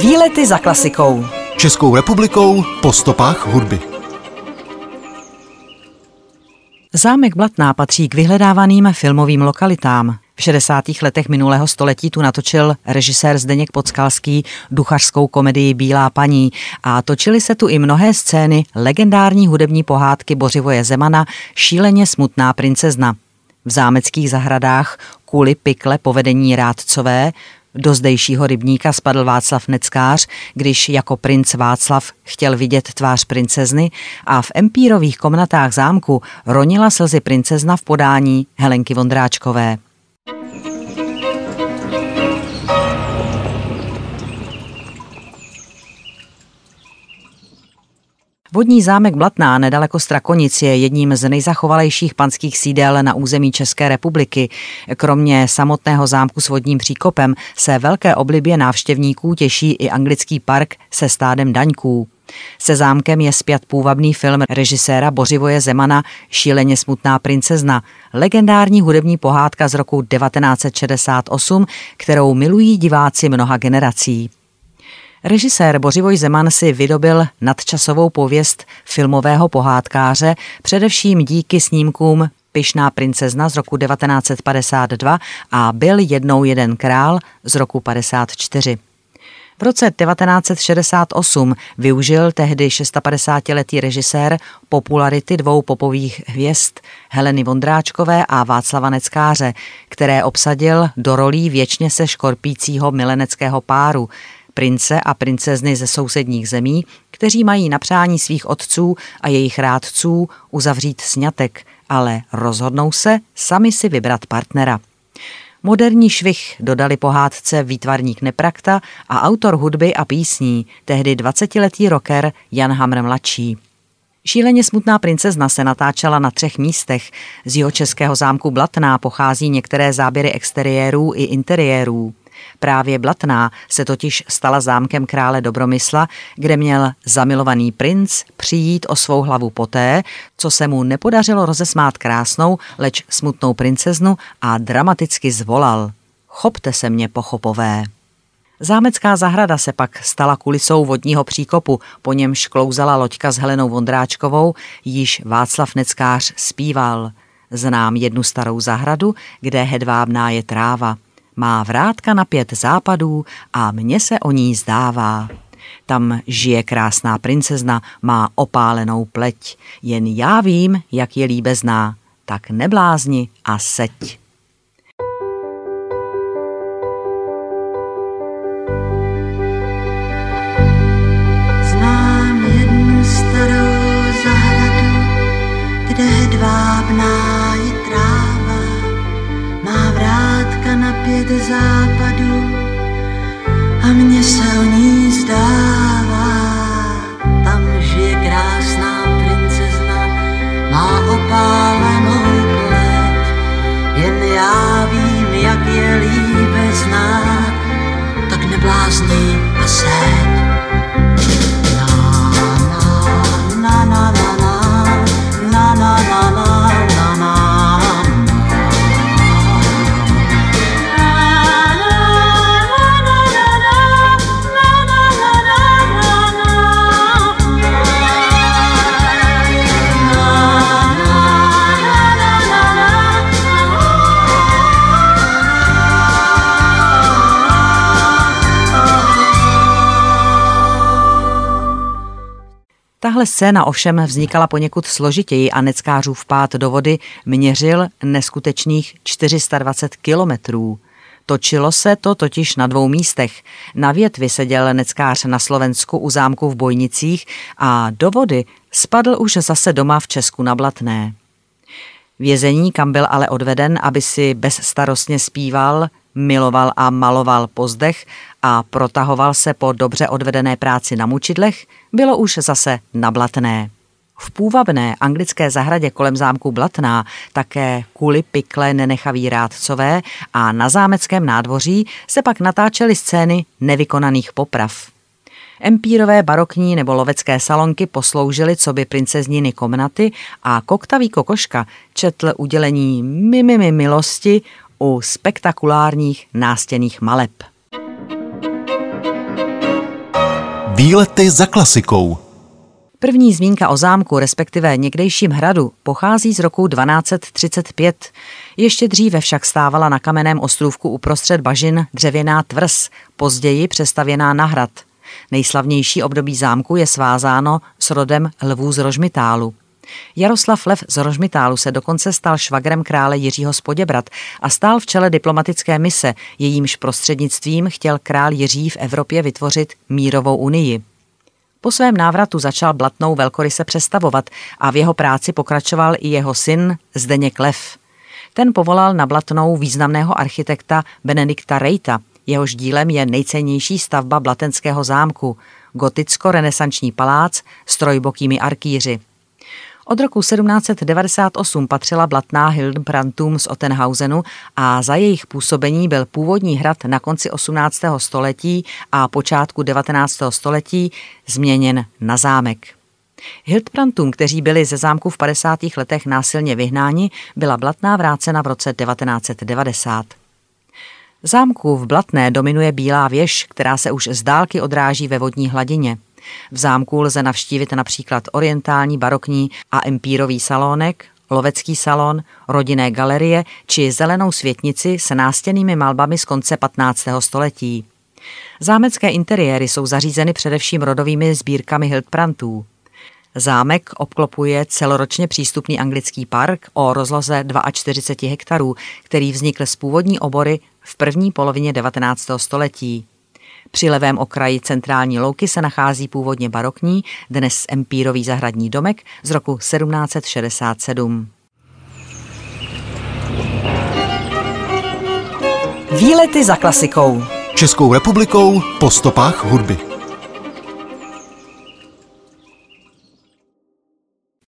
Výlety za klasikou. Českou republikou po stopách hudby. Zámek Blatná patří k vyhledávaným filmovým lokalitám. V 60. letech minulého století tu natočil režisér Zdeněk Podskalský duchařskou komedii Bílá paní a točily se tu i mnohé scény legendární hudební pohádky Bořivoje Zemana Šíleně smutná princezna. V zámeckých zahradách kvůli pikle povedení rádcové do zdejšího rybníka spadl Václav Neckář, když jako princ Václav chtěl vidět tvář princezny a v empírových komnatách zámku ronila slzy princezna v podání Helenky Vondráčkové. Vodní zámek Blatná nedaleko Strakonic je jedním z nejzachovalejších panských sídel na území České republiky. Kromě samotného zámku s vodním příkopem se velké oblibě návštěvníků těší i anglický park se stádem daňků. Se zámkem je zpět půvabný film režiséra Bořivoje Zemana Šíleně smutná princezna, legendární hudební pohádka z roku 1968, kterou milují diváci mnoha generací. Režisér Bořivoj Zeman si vydobil nadčasovou pověst filmového pohádkáře především díky snímkům Pyšná princezna z roku 1952 a Byl jednou jeden král z roku 54. V roce 1968 využil tehdy 650-letý režisér popularity dvou popových hvězd Heleny Vondráčkové a Václava Neckáře, které obsadil do rolí věčně se škorpícího mileneckého páru, prince a princezny ze sousedních zemí, kteří mají na přání svých otců a jejich rádců uzavřít sňatek, ale rozhodnou se sami si vybrat partnera. Moderní švih dodali pohádce výtvarník Neprakta a autor hudby a písní, tehdy 20-letý rocker Jan Hamr mladší. Šíleně smutná princezna se natáčela na třech místech. Z jeho českého zámku Blatná pochází některé záběry exteriérů i interiérů. Právě Blatná se totiž stala zámkem krále Dobromysla, kde měl zamilovaný princ přijít o svou hlavu poté, co se mu nepodařilo rozesmát krásnou, leč smutnou princeznu a dramaticky zvolal. Chopte se mě, pochopové. Zámecká zahrada se pak stala kulisou vodního příkopu, po němž klouzala loďka s Helenou Vondráčkovou, již Václav Neckář zpíval. Znám jednu starou zahradu, kde hedvábná je tráva. Má vrátka na pět západů a mně se o ní zdává. Tam žije krásná princezna, má opálenou pleť. Jen já vím, jak je líbezná, tak neblázni a seď. Tahle scéna ovšem vznikala poněkud složitěji a neckářův pád do vody měřil neskutečných 420 kilometrů. Točilo se to totiž na dvou místech. Na větvi seděl neckář na Slovensku u zámku v Bojnicích a do vody spadl už zase doma v Česku na Blatné. Vězení, kam byl ale odveden, aby si bezstarostně zpíval, miloval a maloval pozdech a protahoval se po dobře odvedené práci na mučidlech, bylo už zase nablatné. V půvabné anglické zahradě kolem zámku Blatná také kuli pikle nenechaví rádcové a na zámeckém nádvoří se pak natáčely scény nevykonaných poprav. Empírové barokní nebo lovecké salonky posloužily co by princezniny komnaty a koktavý kokoška četl udělení mimimi milosti u spektakulárních nástěných maleb. Výlety za klasikou. První zmínka o zámku, respektive někdejším hradu, pochází z roku 1235. Ještě dříve však stávala na kamenném ostrůvku uprostřed bažin dřevěná tvrz, později přestavěná na hrad. Nejslavnější období zámku je svázáno s rodem lvů z Rožmitálu. Jaroslav Lev z Rožmitálu se dokonce stal švagrem krále Jiřího z Poděbrat a stál v čele diplomatické mise, jejímž prostřednictvím chtěl král Jiří v Evropě vytvořit mírovou unii. Po svém návratu začal Blatnou velkoryse přestavovat a v jeho práci pokračoval i jeho syn Zdeněk Lev. Ten povolal na Blatnou významného architekta Benedikta Rejta, jehož dílem je nejcennější stavba Blatenského zámku, goticko-renesanční palác s trojbokými arkýři. Od roku 1798 patřila Blatná Hildenbrandtům z Ottenhausenu a za jejich působení byl původní hrad na konci 18. století a počátku 19. století změněn na zámek. Hildbrandtům, kteří byli ze zámku v 50. letech násilně vyhnáni, byla Blatná vrácena v roce 1990. Zámku v Blatné dominuje bílá věž, která se už z dálky odráží ve vodní hladině. V zámku lze navštívit například orientální, barokní a empírový salónek, lovecký salon, rodinné galerie či zelenou světnici s nástěnými malbami z konce 15. století. Zámecké interiéry jsou zařízeny především rodovými sbírkami Hildprantů. Zámek obklopuje celoročně přístupný anglický park o rozloze 42 hektarů, který vznikl z původní obory v první polovině 19. století. Při levém okraji centrální louky se nachází původně barokní, dnes empírový zahradní domek z roku 1767. Výlety za klasikou. Českou republikou po stopách hudby.